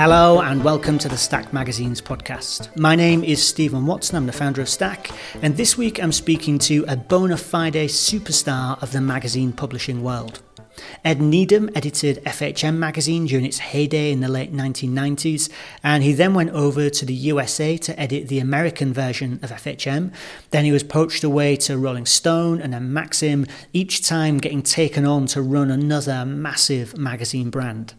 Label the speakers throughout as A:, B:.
A: Hello and welcome to the Stack Magazine's podcast. My name is Stephen Watson, I'm the founder of Stack, and this week I'm speaking to a bona fide superstar of the magazine publishing world. Ed Needham edited FHM magazine during its heyday in the late 1990s, and he then went over to the USA to edit the American version of FHM. Then he was poached away to Rolling Stone and then Maxim, each time getting taken on to run another massive magazine brand.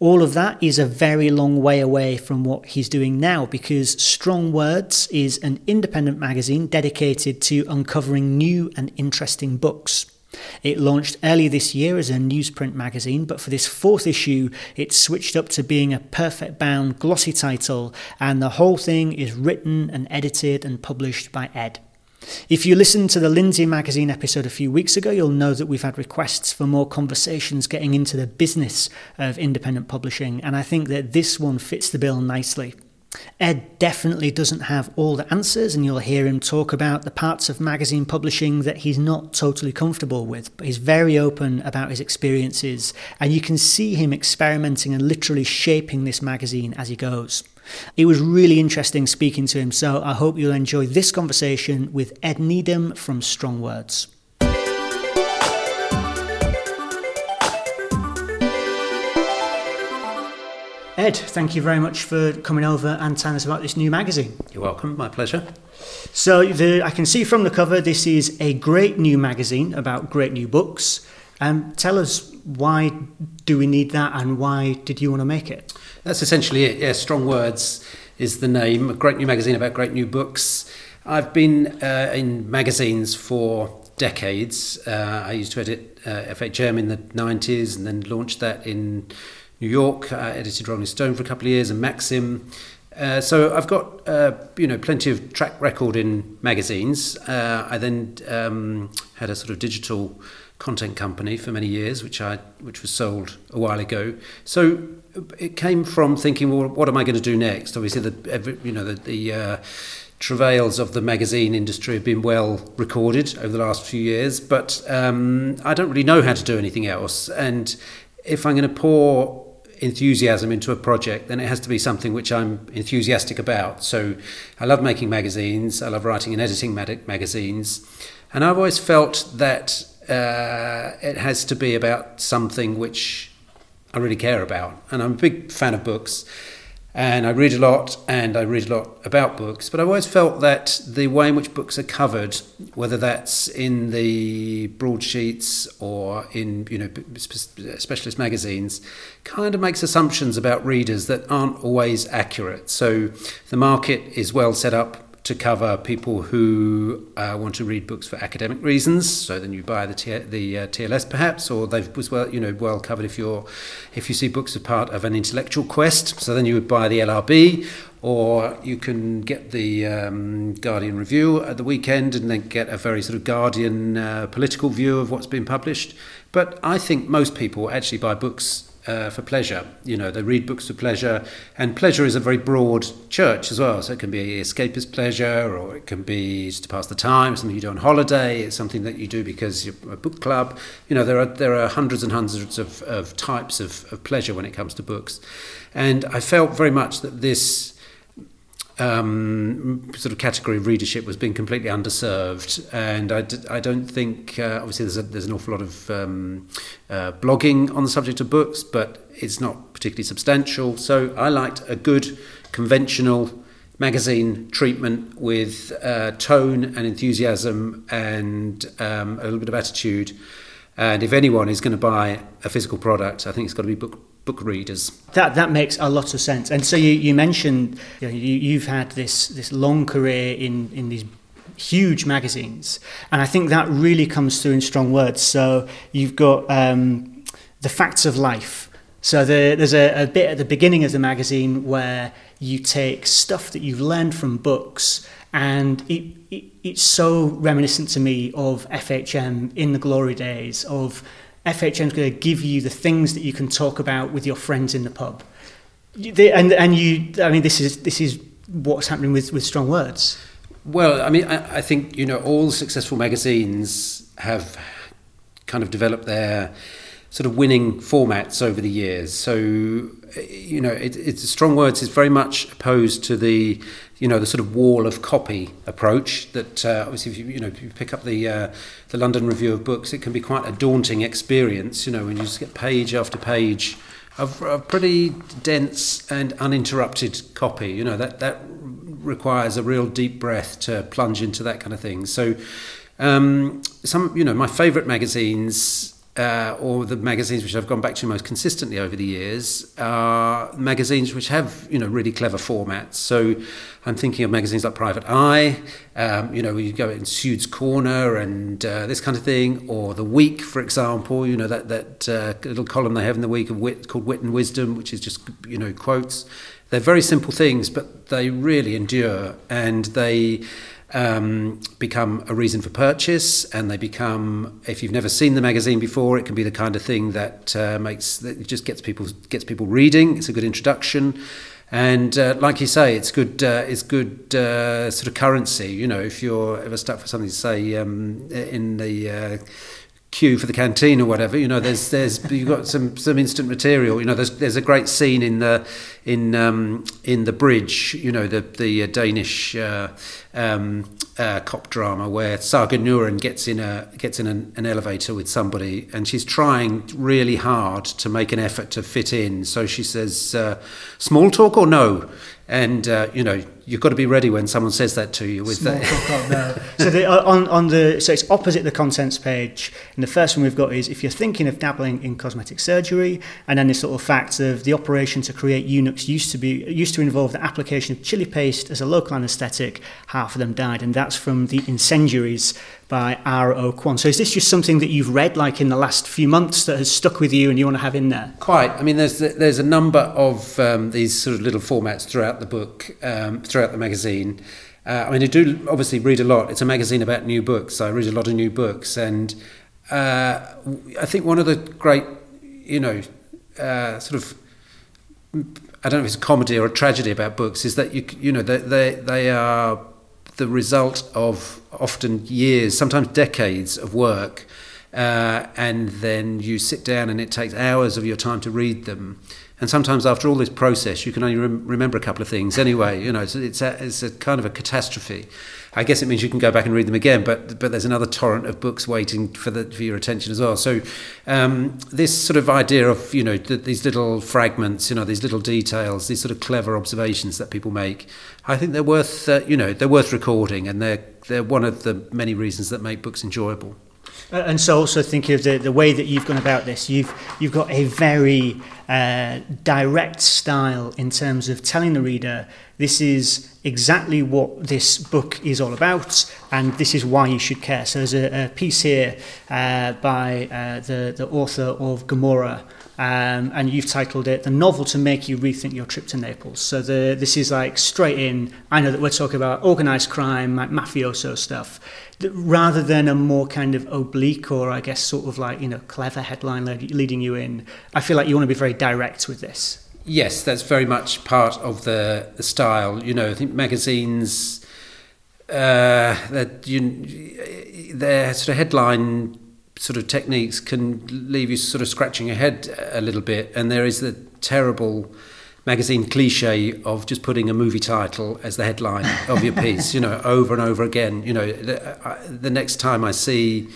A: All of that is a very long way away from what he's doing now because Strong Words is an independent magazine dedicated to uncovering new and interesting books. It launched earlier this year as a newsprint magazine, but for this fourth issue, it switched up to being a perfect bound glossy title, and the whole thing is written and edited and published by Ed. If you listened to the Lindsay magazine episode a few weeks ago, you'll know that we've had requests for more conversations getting into the business of independent publishing, and I think that this one fits the bill nicely. Ed definitely doesn't have all the answers, and you'll hear him talk about the parts of magazine publishing that he's not totally comfortable with, but he's very open about his experiences, and you can see him experimenting and literally shaping this magazine as he goes. It was really interesting speaking to him, so I hope you'll enjoy this conversation with Ed Needham from Strong Words. Ed, thank you very much for coming over and telling us about this new magazine.
B: You're welcome, my pleasure.
A: So, the, I can see from the cover this is a great new magazine about great new books. Um, tell us why do we need that and why did you want to make it?
B: That's essentially it. Yeah, Strong Words is the name. A great new magazine about great new books. I've been uh, in magazines for decades. Uh, I used to edit uh, FHM in the 90s and then launched that in New York. I edited Rolling Stone for a couple of years and Maxim. Uh, so I've got uh, you know plenty of track record in magazines. Uh, I then um, had a sort of digital content company for many years, which I which was sold a while ago. So it came from thinking, well, what am I going to do next? Obviously, the every, you know the, the uh, travails of the magazine industry have been well recorded over the last few years, but um, I don't really know how to do anything else. And if I'm going to pour enthusiasm into a project, then it has to be something which I'm enthusiastic about. So I love making magazines, I love writing and editing mag- magazines, and I've always felt that uh, it has to be about something which I really care about. And I'm a big fan of books and I read a lot and I read a lot about books, but I've always felt that the way in which books are covered, whether that's in the broadsheets or in you know specialist magazines, kind of makes assumptions about readers that aren't always accurate. So the market is well set up to cover people who uh, want to read books for academic reasons. So then you buy the T- the uh, TLS perhaps, or they've was well you know well covered if you're if you see books as part of an intellectual quest. So then you would buy the LRB, or you can get the um, Guardian Review at the weekend and then get a very sort of Guardian uh, political view of what's been published. But I think most people actually buy books uh, for pleasure. You know, they read books for pleasure, and pleasure is a very broad church as well. So it can be escapist pleasure, or it can be just to pass the time, something you do on holiday. It's something that you do because you're a book club. You know, there are there are hundreds and hundreds of, of types of, of pleasure when it comes to books, and I felt very much that this um, sort of category of readership was being completely underserved, and I d- I don't think uh, obviously there's a, there's an awful lot of um, uh, blogging on the subject of books, but it's not particularly substantial. So I liked a good conventional magazine treatment with uh, tone and enthusiasm and um, a little bit of attitude. And if anyone is going to buy a physical product, I think it's got to be book book readers.
A: That that makes a lot of sense. And so you, you mentioned you know, you, you've had this this long career in in these huge magazines, and I think that really comes through in strong words. So you've got um, the facts of life. So the, there's a, a bit at the beginning of the magazine where you take stuff that you've learned from books and it, it, it's so reminiscent to me of FHM in the glory days of FHM is going to give you the things that you can talk about with your friends in the pub. And, and you, I mean, this is, this is what's happening with, with strong words.
B: Well, I mean, I, I think, you know, all successful magazines have kind of developed their sort of winning formats over the years. So you know, it, it's strong words is very much opposed to the, you know, the sort of wall of copy approach. That uh, obviously, if you, you know, if you pick up the uh, the London Review of Books, it can be quite a daunting experience. You know, when you just get page after page of, of pretty dense and uninterrupted copy. You know, that that requires a real deep breath to plunge into that kind of thing. So, um, some, you know, my favourite magazines uh, or the magazines which I've gone back to most consistently over the years are magazines which have you know really clever formats. So I'm thinking of magazines like Private Eye, um, you know, you go in Pseuds Corner and uh, this kind of thing, or The Week, for example. You know that that uh, little column they have in the Week of Wit called Wit and Wisdom, which is just you know quotes. They're very simple things, but they really endure, and they um, become a reason for purchase, and they become. If you've never seen the magazine before, it can be the kind of thing that uh, makes that just gets people gets people reading. It's a good introduction, and uh, like you say, it's good. Uh, it's good uh, sort of currency. You know, if you're ever stuck for something to say um, in the uh, queue for the canteen or whatever. You know, there's there's you've got some some instant material. You know, there's there's a great scene in the in um, in the bridge. You know, the the uh, Danish uh, um, uh, cop drama where Saga Norén gets in a gets in an, an elevator with somebody and she's trying really hard to make an effort to fit in. So she says, uh, "Small talk or no?" and uh, you know you've got to be ready when someone says that to you with
A: Small that. Oh, so the, uh, on, on the so it's opposite the contents page and the first one we've got is if you're thinking of dabbling in cosmetic surgery and then this sort of fact of the operation to create eunuchs used to be used to involve the application of chili paste as a local anesthetic half of them died and that's from the incendiaries by R.O. Kwon. So is this just something that you've read like in the last few months that has stuck with you and you want to have in there?
B: Quite. I mean, there's there's a number of um, these sort of little formats throughout the book, um, throughout the magazine. Uh, I mean, I do obviously read a lot. It's a magazine about new books. So I read a lot of new books, and uh, I think one of the great, you know, uh, sort of I don't know if it's a comedy or a tragedy about books is that you you know they they, they are the result of often years, sometimes decades of work, uh, and then you sit down and it takes hours of your time to read them. And sometimes after all this process, you can only rem- remember a couple of things anyway. You know, it's, it's, a, it's a kind of a catastrophe. I guess it means you can go back and read them again, but but there's another torrent of books waiting for the for your attention as well. So um, this sort of idea of you know th- these little fragments, you know, these little details, these sort of clever observations that people make, I think they're worth uh, you know they're worth recording, and they're they're one of the many reasons that make books enjoyable.
A: Uh, and so also think of the, the way that you've gone about this. You've, you've got a very uh, direct style in terms of telling the reader this is exactly what this book is all about and this is why you should care. So there's a, a piece here uh, by uh, the, the author of Gomorrah um, and you've titled it The Novel to Make You Rethink Your Trip to Naples. So the, this is like straight in, I know that we're talking about organised crime, like mafioso stuff, rather than a more kind of oblique or I guess sort of like, you know, clever headline leading you in. I feel like you want to be very direct with this.
B: Yes, that's very much part of the, the style. You know, I think magazines, uh, that you, their sort of headline sort of techniques can leave you sort of scratching your head a little bit. And there is the terrible magazine cliche of just putting a movie title as the headline of your piece, you know, over and over again. You know, the, the next time I see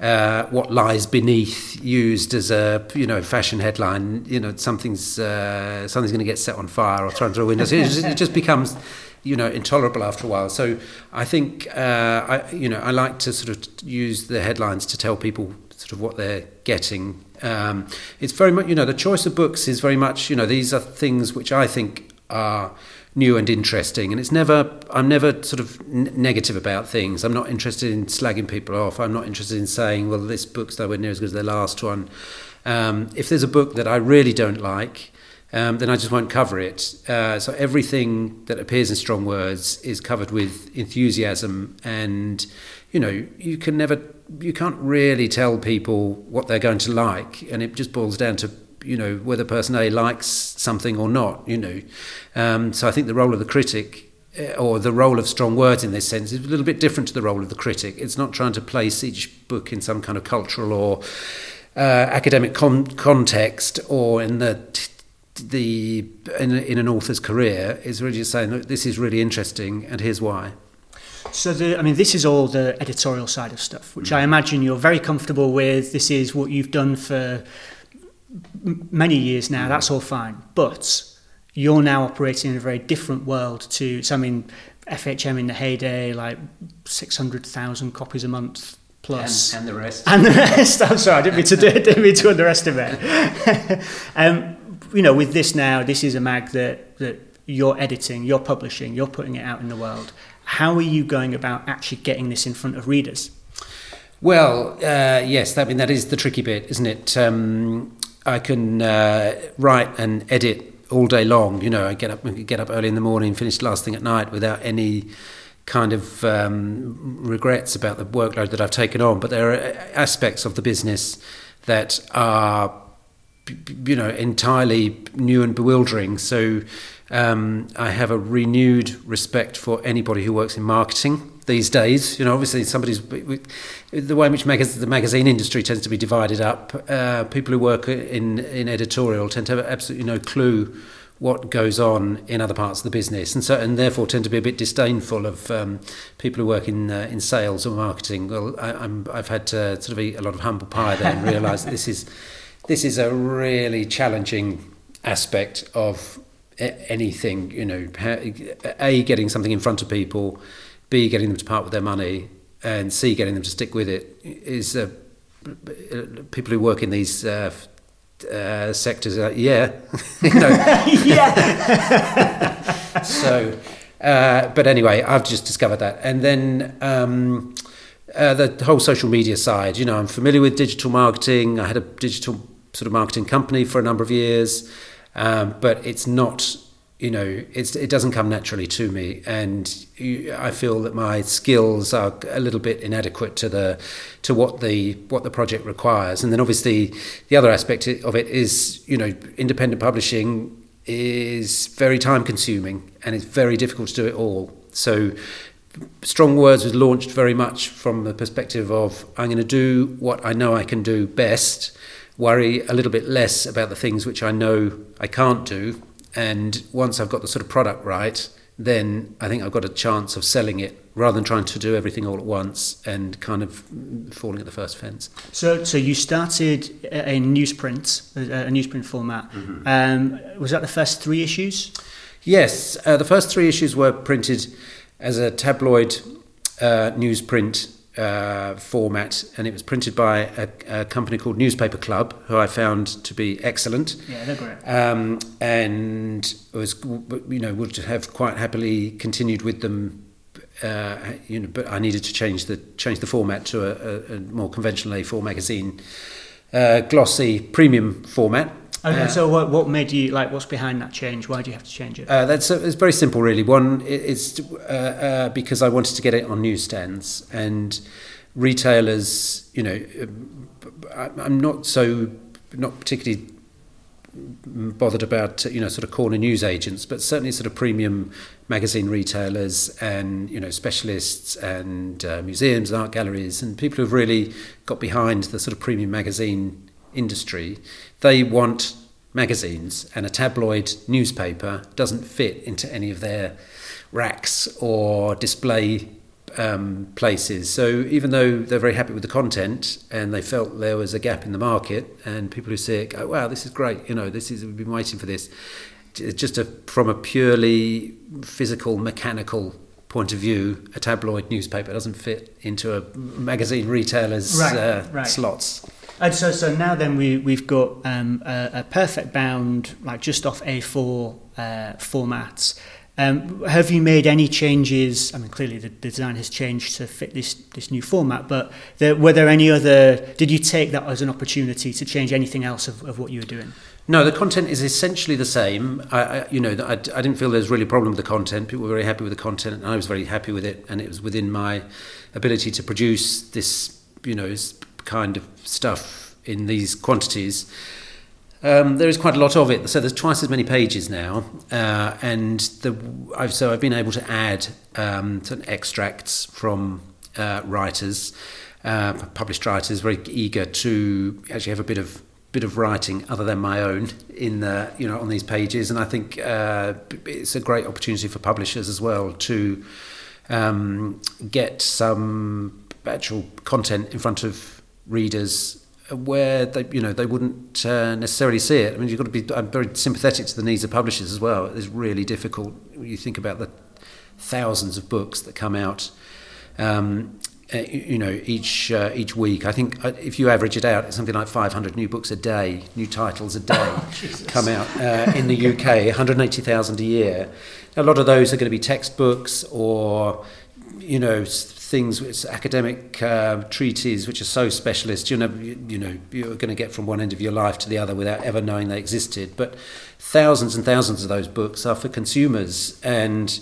B: uh, what lies beneath used as a you know fashion headline, you know, something's uh, something's going to get set on fire or thrown through a window. it, just, it just becomes you know intolerable after a while. So I think uh, I you know I like to sort of use the headlines to tell people sort of what they're getting. Um, it's very much you know the choice of books is very much you know these are things which I think are new and interesting and it's never i'm never sort of n- negative about things i'm not interested in slagging people off i'm not interested in saying well this book's nowhere near as good as the last one um, if there's a book that i really don't like um, then I just won't cover it. Uh, so everything that appears in strong words is covered with enthusiasm, and you know you can never, you can't really tell people what they're going to like, and it just boils down to you know whether person A likes something or not. You know, um, so I think the role of the critic uh, or the role of strong words in this sense is a little bit different to the role of the critic. It's not trying to place each book in some kind of cultural or uh, academic con- context or in the t- the in, in an author's career is really just saying, look, this is really interesting, and here's why.
A: So, the, I mean, this is all the editorial side of stuff, which I imagine you're very comfortable with. This is what you've done for many years now. That's all fine. But you're now operating in a very different world to. So, I mean, FHM in the heyday, like 600,000 copies a month plus.
B: And, and, the rest.
A: And the rest. I'm sorry, I didn't mean to, didn't mean to underestimate. um, you know, with this now, this is a mag that, that you're editing, you're publishing, you're putting it out in the world. How are you going about actually getting this in front of readers?
B: Well, uh, yes, I mean, that is the tricky bit, isn't it? Um, I can uh, write and edit all day long. You know, I get up get up early in the morning, finish last thing at night without any kind of um, regrets about the workload that I've taken on. But there are aspects of the business that are you know entirely new and bewildering so um, I have a renewed respect for anybody who works in marketing these days. You know, obviously, somebody's the way in which the magazine industry tends to be divided up. Uh, people who work in in editorial tend to have absolutely no clue what goes on in other parts of the business, and so and therefore tend to be a bit disdainful of um, people who work in uh, in sales or marketing. Well, I, I'm I've had to sort of eat a lot of humble pie there and realise that this is this is a really challenging aspect of anything. You know, a getting something in front of people B, getting them to part with their money, and C, getting them to stick with it is uh, people who work in these uh, uh, sectors. Are, yeah, you know. yeah. so, uh, but anyway, I've just discovered that, and then. Um, uh, the whole social media side, you know, I'm familiar with digital marketing. I had a digital sort of marketing company for a number of years, um, but it's not you know, it doesn't come naturally to me, and I feel that my skills are a little bit inadequate to the to what the what the project requires. And then obviously the other aspect of it is, you know, independent publishing is very time consuming and it's very difficult to do it all. So Strong Words was launched very much from the perspective of I'm going to do what I know I can do best, worry a little bit less about the things which I know I can't do and once I've got the sort of product right, then I think I've got a chance of selling it rather than trying to do everything all at once and kind of falling at the first fence.
A: So, so you started a newsprint, a newsprint format. Mm-hmm. Um, was that the first three issues?
B: Yes, uh, the first three issues were printed as a tabloid uh, newsprint uh, format, and it was printed by a, a, company called Newspaper Club, who I found to be excellent.
A: Yeah, they're great. Um,
B: and was, you know, would have quite happily continued with them. Uh, you know, but I needed to change the change the format to a, a, a more conventional A4 magazine, uh, glossy premium format.
A: Okay, uh, so what, what made you like? What's behind that change? Why do you have to change it?
B: Uh, that's it's very simple, really. One, it's uh, uh, because I wanted to get it on newsstands and retailers. You know, uh, I'm not so not particularly bothered about you know sort of corner news agents, but certainly sort of premium magazine retailers and you know specialists and uh, museums and art galleries and people who've really got behind the sort of premium magazine industry, they want magazines, and a tabloid newspaper doesn't fit into any of their racks or display um, places. So even though they're very happy with the content and they felt there was a gap in the market, and people who see it go, "Wow, this is great! You know, this is we've been waiting for this." Just a, from a purely physical, mechanical point of view, a tabloid newspaper doesn't fit into a magazine retailer's right, uh, right. slots.
A: And so, so now then we we've got um, a, a, perfect bound, like just off A4 uh, formats. Um, have you made any changes? I mean, clearly the design has changed to fit this this new format. But there, were there any other? Did you take that as an opportunity to change anything else of, of what you were doing?
B: No, the content is essentially the same. I, I you know, I, I didn't feel there was really a problem with the content. People were very happy with the content, and I was very happy with it. And it was within my ability to produce this, you know, kind of stuff in these quantities. Um, there is quite a lot of it, so there's twice as many pages now, uh, and the, I've, so I've been able to add um, some extracts from uh, writers, uh, published writers, very eager to actually have a bit of bit of writing other than my own in the you know on these pages, and I think uh, it's a great opportunity for publishers as well to um, get some actual content in front of readers where they you know they wouldn't uh, necessarily see it. I mean, you've got to be. I'm very sympathetic to the needs of publishers as well. It's really difficult. You think about the thousands of books that come out. Um, uh, you know, each uh, each week. I think uh, if you average it out, it's something like 500 new books a day, new titles a day oh, come out uh, in the UK, 180,000 a year. A lot of those are going to be textbooks or, you know, things, it's academic uh, treatises which are so specialist, you know, you, you know, you're going to get from one end of your life to the other without ever knowing they existed. But thousands and thousands of those books are for consumers and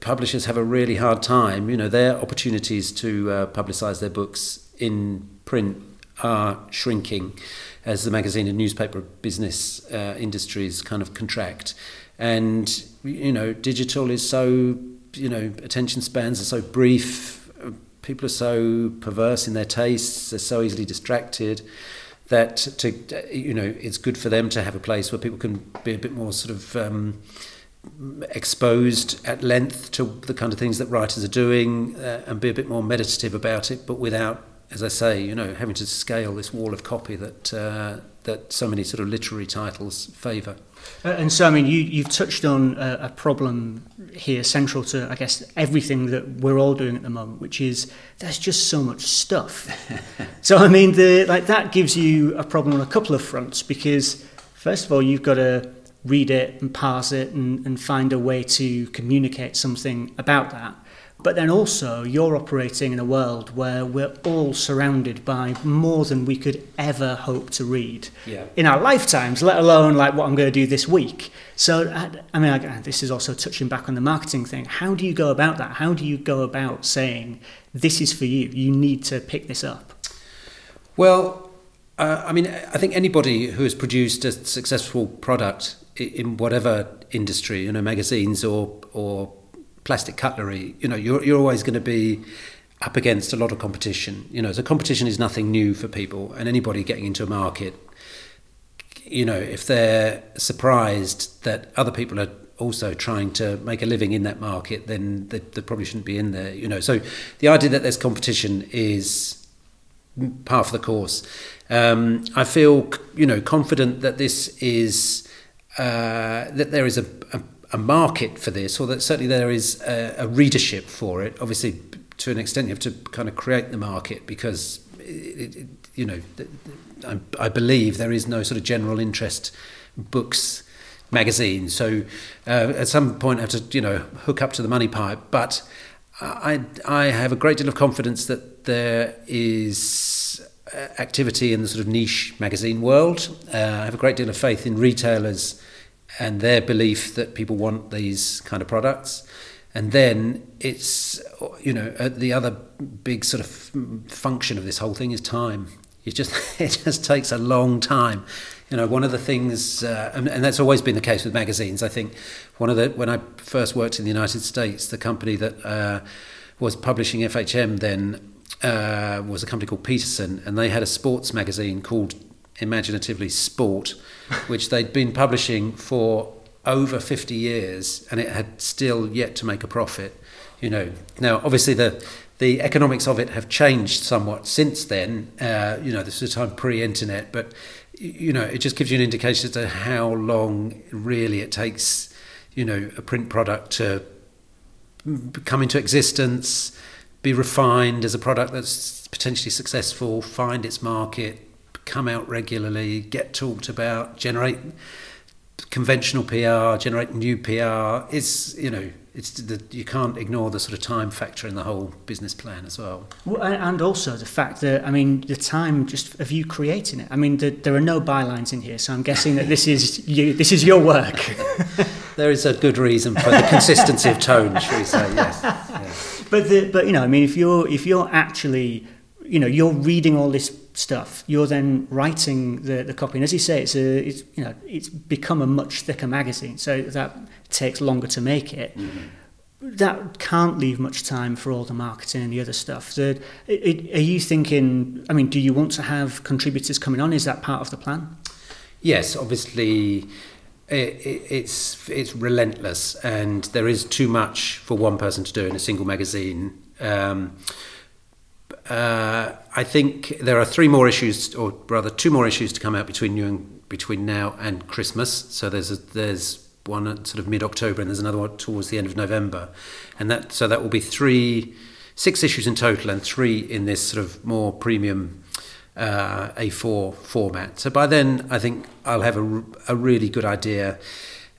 B: publishers have a really hard time. You know, their opportunities to uh, publicise their books in print are shrinking as the magazine and newspaper business uh, industries kind of contract. And, you know, digital is so, you know, attention spans are so brief, people are so perverse in their tastes, they're so easily distracted that to, you know, it's good for them to have a place where people can be a bit more sort of, um, exposed at length to the kind of things that writers are doing uh, and be a bit more meditative about it, but without, as I say, you know, having to scale this wall of copy that uh, that so many sort of literary titles favour.
A: Uh, and so, I mean, you, you've touched on a, a problem here central to, I guess, everything that we're all doing at the moment, which is there's just so much stuff. so, I mean, the, like that gives you a problem on a couple of fronts because, first of all, you've got to read it and parse it and, and find a way to communicate something about that. But then also, you're operating in a world where we're all surrounded by more than we could ever hope to read
B: yeah.
A: in our lifetimes, let alone like what I'm going to do this week. So, I mean, I, this is also touching back on the marketing thing. How do you go about that? How do you go about saying, this is for you, you need to pick this up?
B: Well, uh, I mean, I think anybody who has produced a successful product in whatever industry, you know, magazines or or plastic cutlery, you know, you're you're always going to be up against a lot of competition. You know, so competition is nothing new for people, and anybody getting into a market, you know, if they're surprised that other people are also trying to make a living in that market, then they, they probably shouldn't be in there. You know, so the idea that there's competition is part of the course. Um, I feel, you know, confident that this is uh, that there is a, a, a, market for this, or that certainly there is a, a, readership for it. Obviously, to an extent, you have to kind of create the market because, it, it, you know, I, I, believe there is no sort of general interest books magazine. So uh, at some point, I have to, you know, hook up to the money pipe. But I, I have a great deal of confidence that there is uh, activity in the sort of niche magazine world. Uh, I have a great deal of faith in retailers and their belief that people want these kind of products. And then it's, you know, the other big sort of function of this whole thing is time. It just, it just takes a long time. You know, one of the things, uh, and, and that's always been the case with magazines. I think one of the, when I first worked in the United States, the company that uh, was publishing FHM then uh, was a company called Petersen, and they had a sports magazine called imaginatively Sport, which they'd been publishing for over 50 years and it had still yet to make a profit. You know, now obviously the the economics of it have changed somewhat since then. Uh, you know, this is a time pre-internet, but you know, it just gives you an indication as to how long really it takes, you know, a print product to come into existence, be refined as a product that's potentially successful, find its market, come out regularly, get talked about, generate conventional PR, generate new PR. It's you know it's the, you can't ignore the sort of time factor in the whole business plan as well.
A: well and also the fact that I mean the time just of you creating it. I mean the, there are no bylines in here, so I'm guessing that this is you. This is your work.
B: there is a good reason for the consistency of tone, shall we say? Yes. yes.
A: But the, but you know I mean if you're if you're actually you know you're reading all this stuff you're then writing the, the copy and as you say it's a it's you know it's become a much thicker magazine so that takes longer to make it
B: mm-hmm.
A: that can't leave much time for all the marketing and the other stuff. The, it, are you thinking? I mean, do you want to have contributors coming on? Is that part of the plan?
B: Yes, obviously. It, it, it's it's relentless, and there is too much for one person to do in a single magazine. Um, uh, I think there are three more issues, or rather two more issues, to come out between you and between now and Christmas. So there's a, there's one sort of mid October, and there's another one towards the end of November, and that so that will be three, six issues in total, and three in this sort of more premium uh, A4 format. So by then, I think I'll have a, a really good idea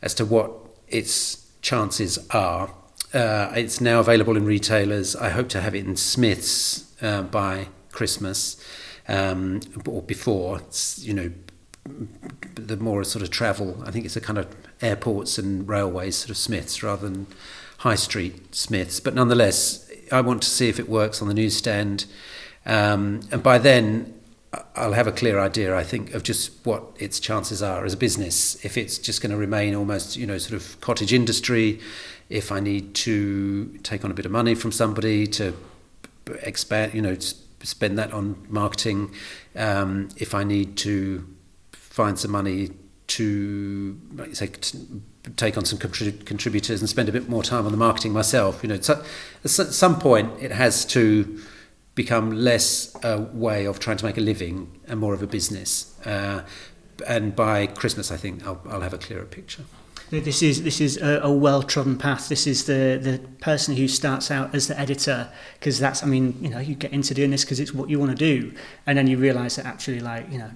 B: as to what its chances are. Uh, it's now available in retailers. I hope to have it in Smiths uh, by Christmas um, or before. It's, you know, the more sort of travel. I think it's a kind of airports and railways sort of Smiths rather than high street Smiths. But nonetheless, I want to see if it works on the newsstand. Um, and by then, I'll have a clear idea, I think, of just what its chances are as a business. If it's just going to remain almost, you know, sort of cottage industry, if I need to take on a bit of money from somebody to expand, you know, spend that on marketing, um, if I need to find some money to like say take on some contributors and spend a bit more time on the marketing myself you know at some point it has to become less a way of trying to make a living and more of a business. Uh, and by christmas i think I'll, I'll have a clearer picture
A: this is this is a, a well trodden path. This is the the person who starts out as the editor because that's I mean you know you get into doing this because it's what you want to do, and then you realise that actually like you know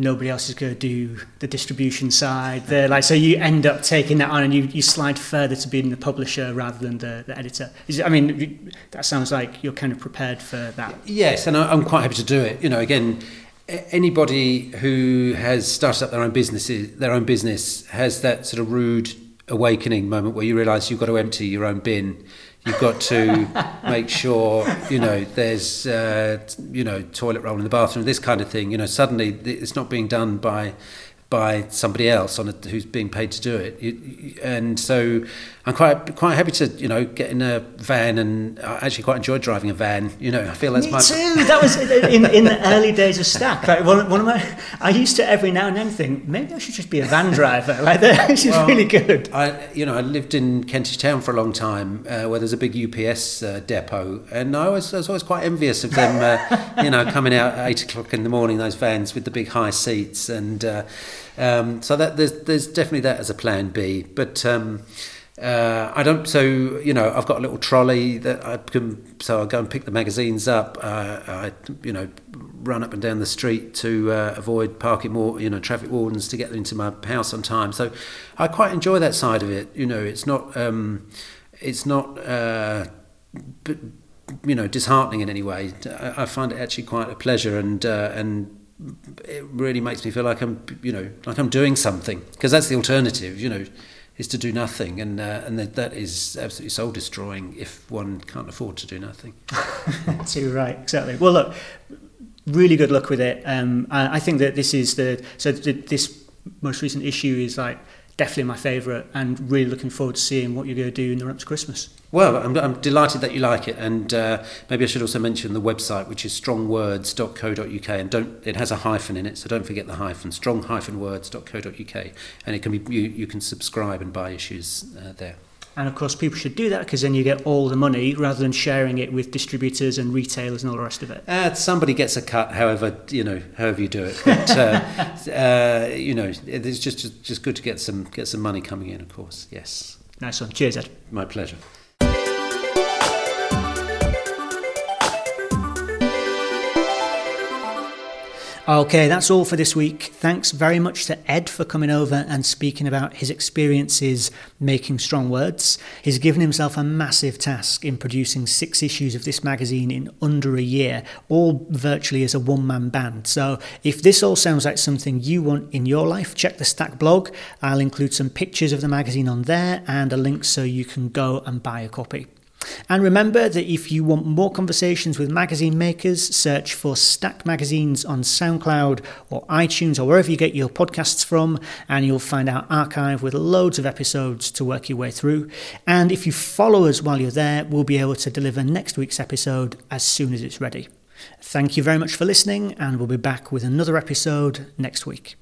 A: nobody else is going to do the distribution side. They're like so you end up taking that on and you, you slide further to being the publisher rather than the, the editor. Is, I mean, that sounds like you're kind of prepared for that.
B: Yes, and I'm quite happy to do it. You know, again, anybody who has started up their own businesses, their own business, has that sort of rude awakening moment where you realise you've got to empty your own bin You've got to make sure, you know, there's, uh, you know, toilet roll in the bathroom, this kind of thing. You know, suddenly it's not being done by by somebody else on a, who's being paid to do it. and so I'm quite quite happy to you know get in a van and I actually quite enjoy driving a van. You know, I feel that's
A: Me
B: my
A: too. That was in, in the early days of Stack. Like one, one of my, I used to every now and then think maybe I should just be a van driver. Like this is well, really good.
B: I you know I lived in Kentish Town for a long time uh, where there's a big UPS uh, depot, and I was, I was always quite envious of them. Uh, you know, coming out at eight o'clock in the morning, those vans with the big high seats, and uh, um, so that there's there's definitely that as a plan B, but. Um, uh, I don't. So you know, I've got a little trolley that I can. So I go and pick the magazines up. Uh, I you know run up and down the street to uh, avoid parking more. You know, traffic wardens to get into my house on time. So I quite enjoy that side of it. You know, it's not. Um, it's not. Uh, you know, disheartening in any way. I, I find it actually quite a pleasure and uh, and it really makes me feel like I'm, you know, like I'm doing something because that's the alternative. You know is to do nothing, and uh, and that, that is absolutely soul destroying if one can't afford to do nothing.
A: Too right, exactly. Well, look, really good luck with it. Um, I, I think that this is the so this most recent issue is like definitely my favourite, and really looking forward to seeing what you're going to do in the run up to Christmas.
B: Well, I'm, I'm delighted that you like it, and uh, maybe I should also mention the website, which is strongwords.co.uk, and don't it has a hyphen in it, so don't forget the hyphen. Strong-words.co.uk, and it can be you, you can subscribe and buy issues uh, there.
A: And of course, people should do that because then you get all the money rather than sharing it with distributors and retailers and all the rest of it.
B: Uh, somebody gets a cut, however you know, however you do it. But uh, uh, you know, it's just just good to get some get some money coming in. Of course, yes.
A: Nice one. Cheers, Ed.
B: My pleasure.
A: Okay, that's all for this week. Thanks very much to Ed for coming over and speaking about his experiences making strong words. He's given himself a massive task in producing six issues of this magazine in under a year, all virtually as a one man band. So, if this all sounds like something you want in your life, check the Stack blog. I'll include some pictures of the magazine on there and a link so you can go and buy a copy. And remember that if you want more conversations with magazine makers, search for Stack Magazines on SoundCloud or iTunes or wherever you get your podcasts from, and you'll find our archive with loads of episodes to work your way through. And if you follow us while you're there, we'll be able to deliver next week's episode as soon as it's ready. Thank you very much for listening, and we'll be back with another episode next week.